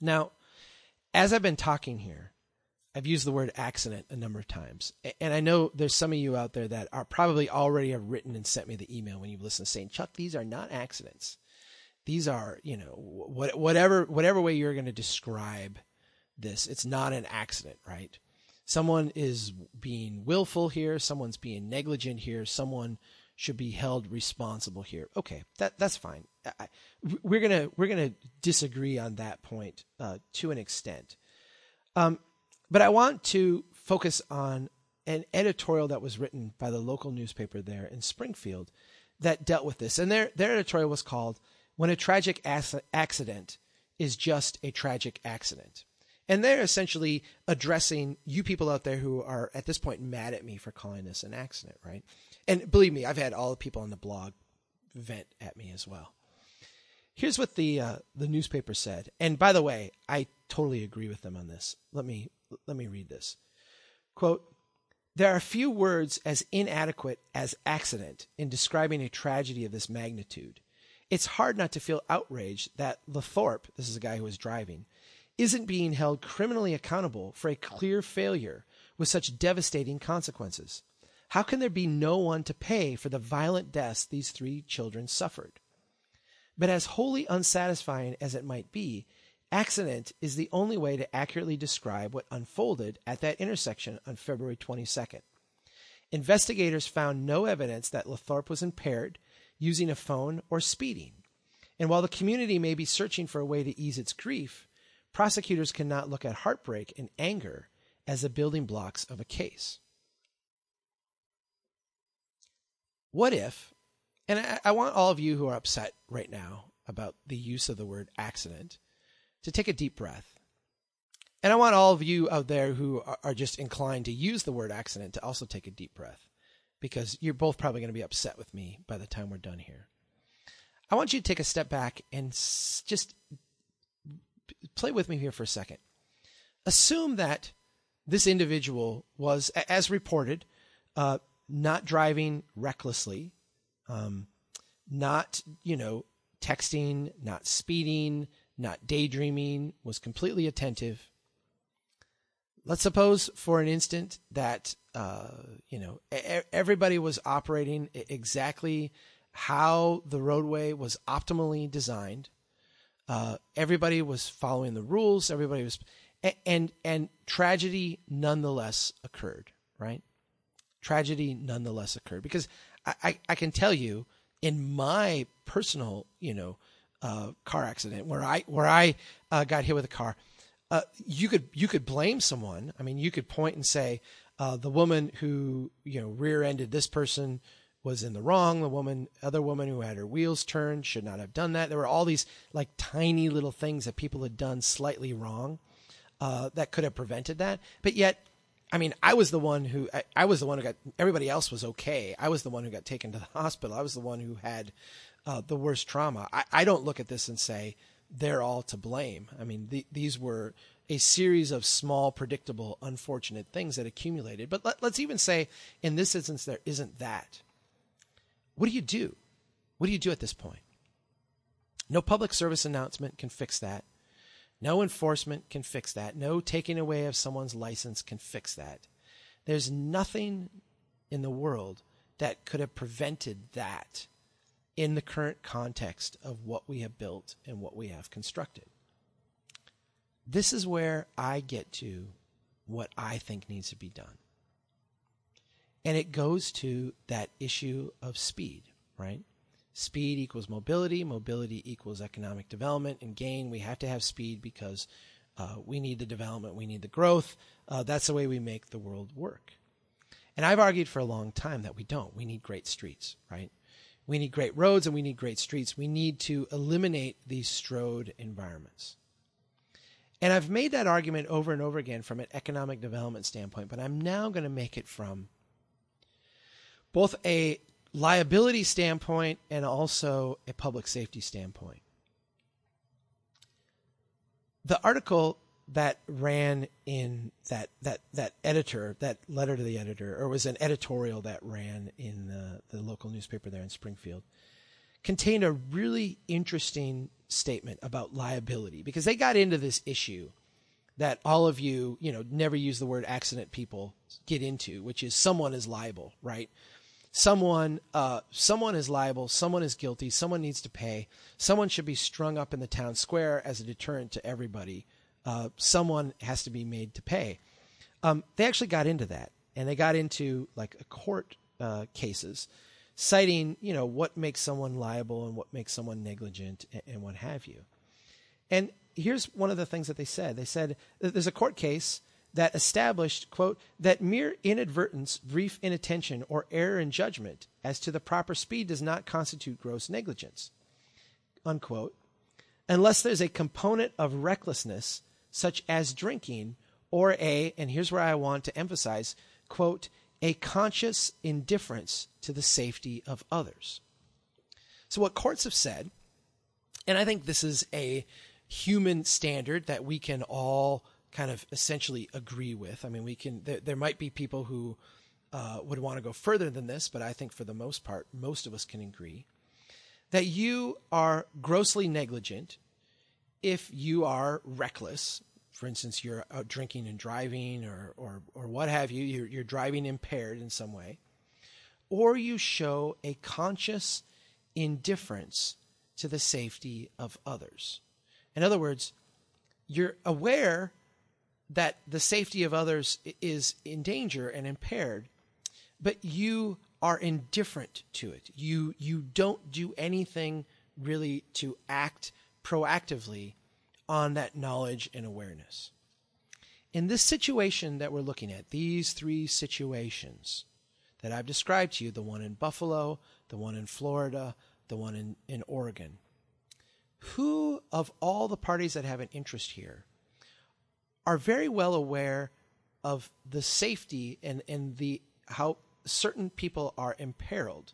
Now, as I've been talking here, I've used the word accident a number of times. And I know there's some of you out there that are probably already have written and sent me the email when you've listened to saying, Chuck, these are not accidents. These are, you know, whatever, whatever way you're going to describe this, it's not an accident, right? someone is being willful here, someone's being negligent here, someone should be held responsible here. Okay, that that's fine. I, we're gonna we're gonna disagree on that point uh, to an extent, um, but I want to focus on an editorial that was written by the local newspaper there in Springfield that dealt with this, and their their editorial was called "When a Tragic Accident is Just a Tragic Accident." And they're essentially addressing you people out there who are at this point mad at me for calling this an accident, right? And believe me, I've had all the people on the blog vent at me as well. Here's what the uh, the newspaper said, and by the way, I totally agree with them on this. Let me let me read this. Quote: There are few words as inadequate as accident in describing a tragedy of this magnitude. it's hard not to feel outraged that Lathorpe, this is a guy who was driving, isn't being held criminally accountable for a clear failure with such devastating consequences. How can there be no one to pay for the violent deaths these three children suffered? But as wholly unsatisfying as it might be, accident is the only way to accurately describe what unfolded at that intersection on February 22nd. Investigators found no evidence that Lathorpe was impaired, using a phone, or speeding. And while the community may be searching for a way to ease its grief, prosecutors cannot look at heartbreak and anger as the building blocks of a case. What if, and I, I, want all of you who are upset right now about the use of the word accident to take a deep breath. And I want all of you out there who are, just inclined to use the word accident to also take a deep breath because you're both probably going to be upset with me by the time we're done here. I want you to take a step back and just play with me here for a second. Assume that this individual was, as reported, uh, not driving recklessly, um, not, you know, texting, not speeding, not daydreaming, was completely attentive. Let's suppose for an instant that, uh, you know, everybody was operating exactly how the roadway was optimally designed. Uh, everybody was following the rules. Everybody was, and and tragedy nonetheless occurred, right? Tragedy nonetheless occurred because I, I, I can tell you in my personal, you know, uh, car accident where I where I uh, got hit with a car, uh, you could you could blame someone. I mean, you could point and say uh, the woman who you know rear-ended this person was in the wrong. The woman, other woman who had her wheels turned should not have done that. There were all these like tiny little things that people had done slightly wrong uh, that could have prevented that. But yet, I mean, I was the one who I, I, was the one who got. Everybody else was okay. I was the one who got taken to the hospital. I was the one who had uh, the worst trauma. I, I, don't look at this and say they're all to blame. I mean, the, these were a series of small, predictable, unfortunate things that accumulated. But let, let's even say in this instance there isn't that. What do you do? What do you do at this point? No public service announcement can fix that. No enforcement can fix that. No taking away of someone's license can fix that. There's nothing in the world that could have prevented that in the current context of what we have built and what we have constructed. This is where I get to what I think needs to be done. And it goes to that issue of speed, right? Speed equals mobility. Mobility equals economic development and gain. We have to have speed because uh, we need the development, we need the growth. Uh, that's the way we make the world work. And I've argued for a long time that we don't. We need great streets, right? We need great roads and we need great streets. We need to eliminate these stroad environments. And I've made that argument over and over again from an economic development standpoint, but I'm now going to make it from both a liability standpoint and also a public safety standpoint. The article that ran in that that that editor, that letter to the editor, or was an editorial that ran in the, the local newspaper there in Springfield, contained a really interesting statement about liability because they got into this issue that all of you, you know, never use the word accident people get into, which is someone is liable, right? Someone uh, someone is liable, someone is guilty, someone needs to pay, someone should be strung up in the town square as a deterrent to everybody. Uh, someone has to be made to pay. Um, they actually got into that, and they got into like court uh, cases, citing you know what makes someone liable and what makes someone negligent and, and what have you. And here's one of the things that they said. They said there's a court case that established, quote, that mere inadvertence, brief inattention, or error in judgment as to the proper speed does not constitute gross negligence, unquote, unless there's a component of recklessness, such as drinking, or a, and here's where I want to emphasize, quote, a conscious indifference to the safety of others. So, what courts have said, and I think this is a human standard that we can all kind of essentially agree with. I mean, we can. There, there might be people who uh, would want to go further than this, but I think for the most part, most of us can agree that you are grossly negligent if you are reckless. For instance, you're out drinking and driving, or, or, or what have you, you're, you're driving impaired in some way, or you show a conscious indifference to the safety of others. In other words, you're aware that the safety of others is in danger and impaired, but you are indifferent to it. You you don't do anything really to act proactively on that knowledge and awareness. In this situation that we're looking at, these three situations that I've described to you, the one in Buffalo, the one in Florida, the one in, in Oregon, who of all the parties that have an interest here are very well aware of the safety and, and the how certain people are imperiled,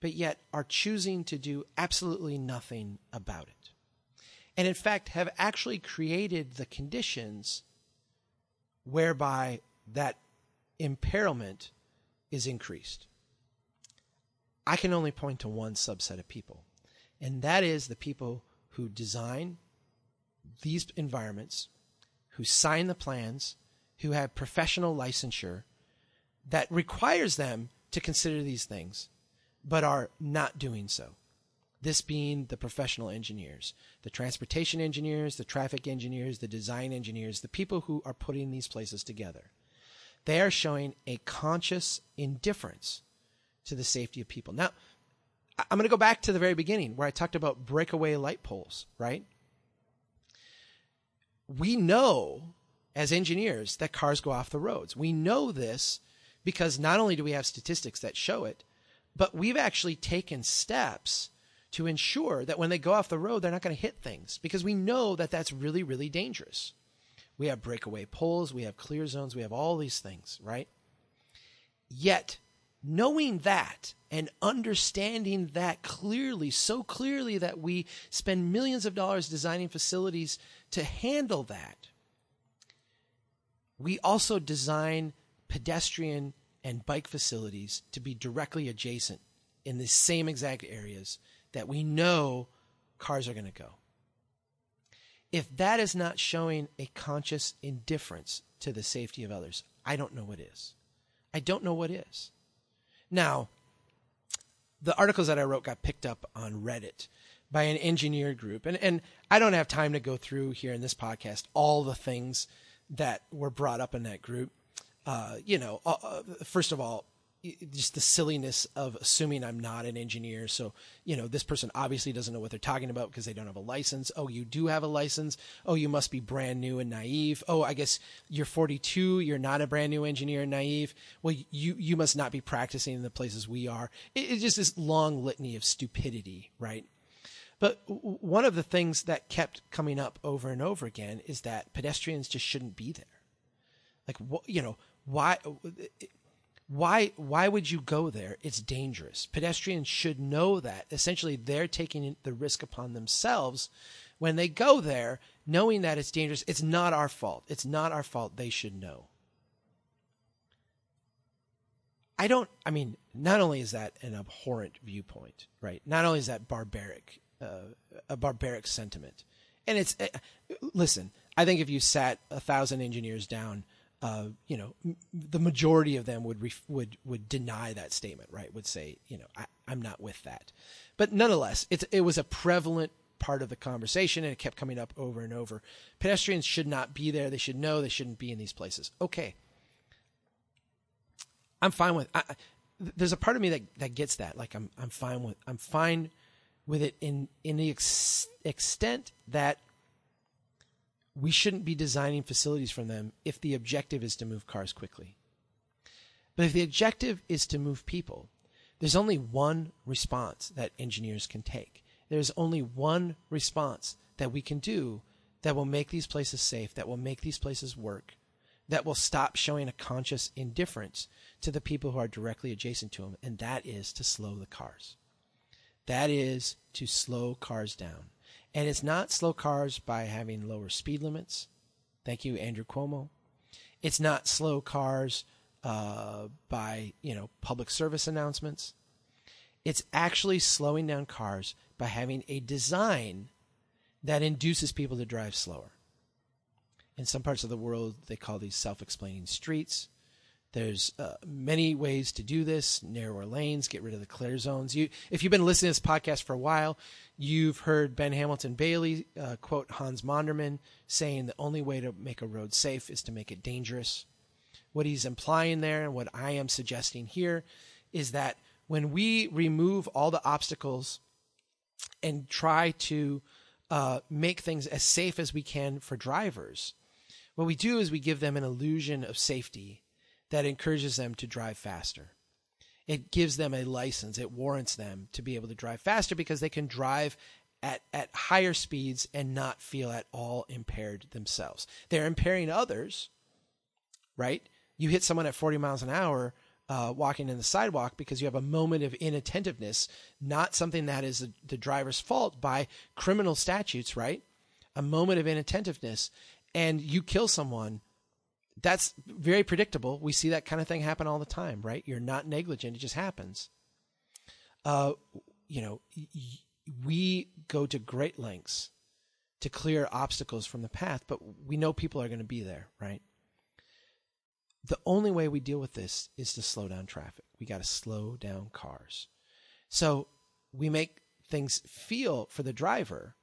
but yet are choosing to do absolutely nothing about it. And in fact, have actually created the conditions whereby that imperilment is increased. I can only point to one subset of people, and that is the people who design these environments who sign the plans, who have professional licensure that requires them to consider these things, but are not doing so. This being the professional engineers, the transportation engineers, the traffic engineers, the design engineers, the people who are putting these places together. They are showing a conscious indifference to the safety of people. Now, I'm going to go back to the very beginning where I talked about breakaway light poles, right? We know as engineers that cars go off the roads. We know this because not only do we have statistics that show it, but we've actually taken steps to ensure that when they go off the road, they're not going to hit things because we know that that's really, really dangerous. We have breakaway poles, we have clear zones, we have all these things, right? Yet, knowing that and understanding that clearly, so clearly that we spend millions of dollars designing facilities to handle that, we also design pedestrian and bike facilities to be directly adjacent in the same exact areas that we know cars are going to go. If that is not showing a conscious indifference to the safety of others, I don't know what is. I don't know what is. Now, the articles that I wrote got picked up on Reddit by an engineer group. And, and I don't have time to go through here in this podcast all the things that were brought up in that group. Uh, you know, uh, uh first of all, just the silliness of assuming I'm not an engineer. So, you know, this person obviously doesn't know what they're talking about because they don't have a license. Oh, you do have a license. Oh, you must be brand new and naive. Oh, I guess you're 42. You're not a brand new engineer and naive. Well, you, you must not be practicing in the places we are. It, it's just this long litany of stupidity, right? But one of the things that kept coming up over and over again is that pedestrians just shouldn't be there. Like, you know, why? Why? Why would you go there? It's dangerous. Pedestrians should know that. Essentially, they're taking the risk upon themselves when they go there, knowing that it's dangerous. It's not our fault. It's not our fault. They should know. I don't. I mean, not only is that an abhorrent viewpoint, right? Not only is that barbaric uh, a barbaric sentiment. And it's uh, listen. I think if you sat a thousand engineers down, uh, you know, m- the majority of them would ref- would would deny that statement. Right? Would say, you know, I, I'm not with that. But nonetheless, it it was a prevalent part of the conversation, and it kept coming up over and over. Pedestrians should not be there. They should know they shouldn't be in these places. Okay. I'm fine with. I, there's a part of me that, that gets that. Like I'm I'm fine with I'm fine with it in in the ex- extent that we shouldn't be designing facilities from them if the objective is to move cars quickly. But if the objective is to move people, there's only one response that engineers can take. There's only one response that we can do that will make these places safe, that will make these places work, that will stop showing a conscious indifference to the people who are directly adjacent to them, and that is to slow the cars. That is to slow cars down. And it's not slow cars by having lower speed limits. Thank you, Andrew Cuomo. It's not slow cars uh, by, you know, public service announcements. It's actually slowing down cars by having a design that induces people to drive slower. In some parts of the world, they call these self explaining streets. There's uh, many ways to do this. Narrower lanes, get rid of the clear zones. You, if you've been listening to this podcast for a while, you've heard Ben Hamilton-Baillie uh, quote Hans Monderman saying the only way to make a road safe is to make it dangerous. What he's implying there, and what I am suggesting here, is that when we remove all the obstacles and try to uh, make things as safe as we can for drivers, what we do is we give them an illusion of safety that encourages them to drive faster. It gives them a license. It warrants them to be able to drive faster because they can drive at, at higher speeds and not feel at all impaired themselves. They're impairing others, right? You hit someone at 40 miles an hour uh, walking in the sidewalk because you have a moment of inattentiveness, not something that is the driver's fault by criminal statutes, right? A moment of inattentiveness, and you kill someone that's very predictable. We see that kind of thing happen all the time, right? You're not negligent; it just happens. Uh, you know, we go to great lengths to clear obstacles from the path, but we know people are going to be there, right? The only way we deal with this is to slow down traffic. We got to slow down cars. So we make things feel for the driver,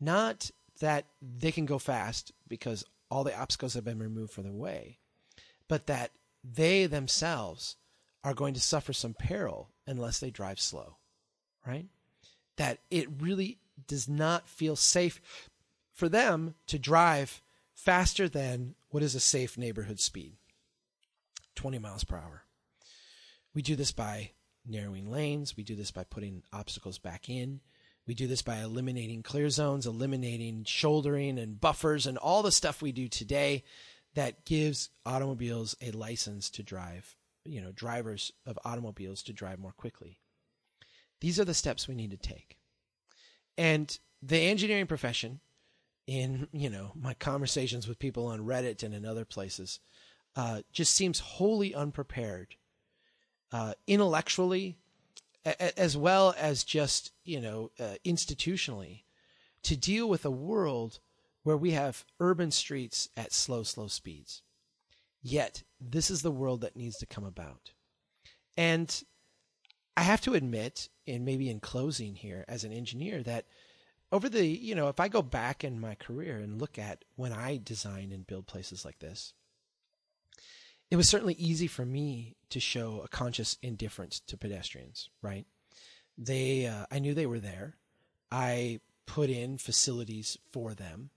not that they can go fast because all the obstacles have been removed from their way, but that they themselves are going to suffer some peril unless they drive slow, right? That it really does not feel safe for them to drive faster than what is a safe neighborhood speed 20 miles per hour. We do this by narrowing lanes, we do this by putting obstacles back in, we do this by eliminating clear zones, eliminating shouldering and buffers and all the stuff we do today that gives automobiles a license to drive, you know, drivers of automobiles to drive more quickly. These are the steps we need to take. And the engineering profession, in, you know, my conversations with people on Reddit and in other places, uh, just seems wholly unprepared uh, intellectually as well as just you know uh, institutionally to deal with a world where we have urban streets at slow slow speeds. Yet this is the world that needs to come about. And i have to admit and maybe in closing here as an engineer that over the you know if i go back in my career and look at when i design and build places like this it was certainly easy for me to show a conscious indifference to pedestrians, right? They, uh, I knew they were there. I put in facilities for them,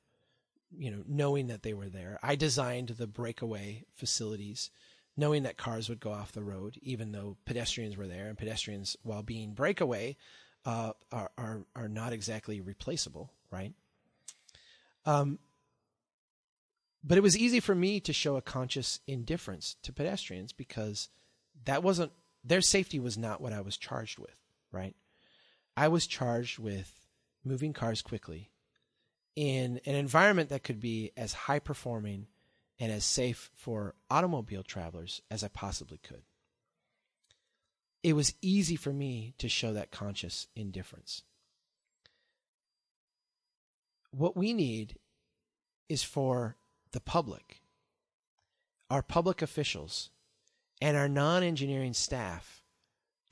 you know, knowing that they were there. I designed the breakaway facilities, knowing that cars would go off the road, even though pedestrians were there. And pedestrians, while being breakaway, uh, are, are are not exactly replaceable, right? Um, but it was easy for me to show a conscious indifference to pedestrians because that wasn't their safety was not what I was charged with, right? I was charged with moving cars quickly in an environment that could be as high performing and as safe for automobile travelers as I possibly could. It was easy for me to show that conscious indifference. What we need is for the public, our public officials, and our non engineering staff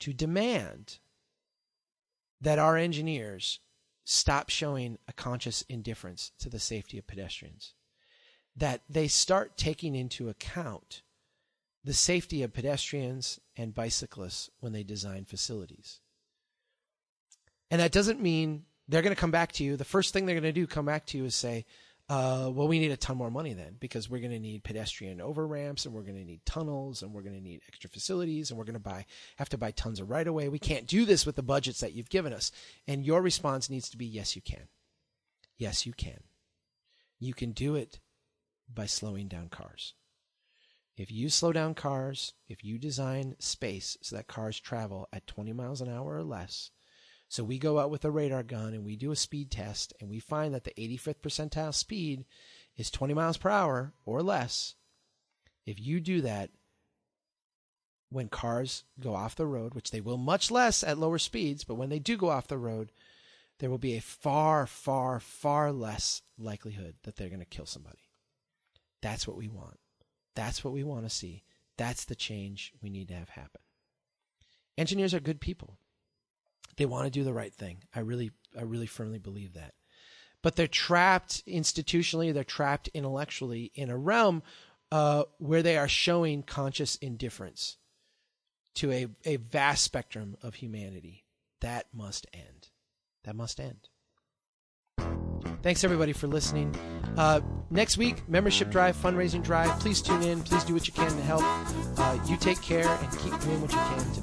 to demand that our engineers stop showing a conscious indifference to the safety of pedestrians, that they start taking into account the safety of pedestrians and bicyclists when they design facilities. And that doesn't mean they're going to come back to you. The first thing they're going to do, come back to you, is say, uh, well, we need a ton more money then because we're going to need pedestrian over ramps and we're going to need tunnels and we're going to need extra facilities and we're going to buy have to buy tons of right away. We can't do this with the budgets that you've given us. And your response needs to be yes, you can. Yes, you can. You can do it by slowing down cars. If you slow down cars, if you design space so that cars travel at 20 miles an hour or less, so we go out with a radar gun and we do a speed test and we find that the 85th percentile speed is 20 miles per hour or less. If you do that, when cars go off the road, which they will much less at lower speeds, but when they do go off the road, there will be a far, far, far less likelihood that they're going to kill somebody. That's what we want. That's what we want to see. That's the change we need to have happen. Engineers are good people. They want to do the right thing. I really, I really firmly believe that. But they're trapped institutionally, they're trapped intellectually in a realm uh, where they are showing conscious indifference to a, a vast spectrum of humanity. That must end. That must end. Thanks everybody for listening. Uh, next week, membership drive, fundraising drive. Please tune in. Please do what you can to help. Uh, you take care and keep doing what you can to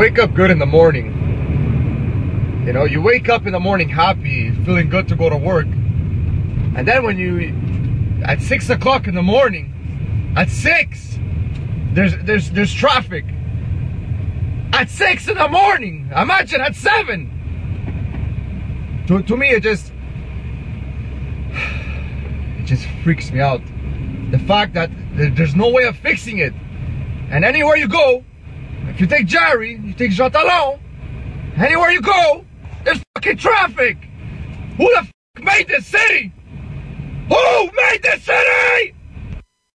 Wake up good in the morning. You know, you wake up in the morning happy, feeling good to go to work. And then when you, at six o'clock in the morning, at six, there's there's there's traffic. At six in the morning, imagine at seven. To to me, it just it just freaks me out. The fact that there's no way of fixing it, and anywhere you go, you take Jarry, you take Jean Talon, anywhere you go, there's fucking traffic. Who the f- made this city? Who made this city?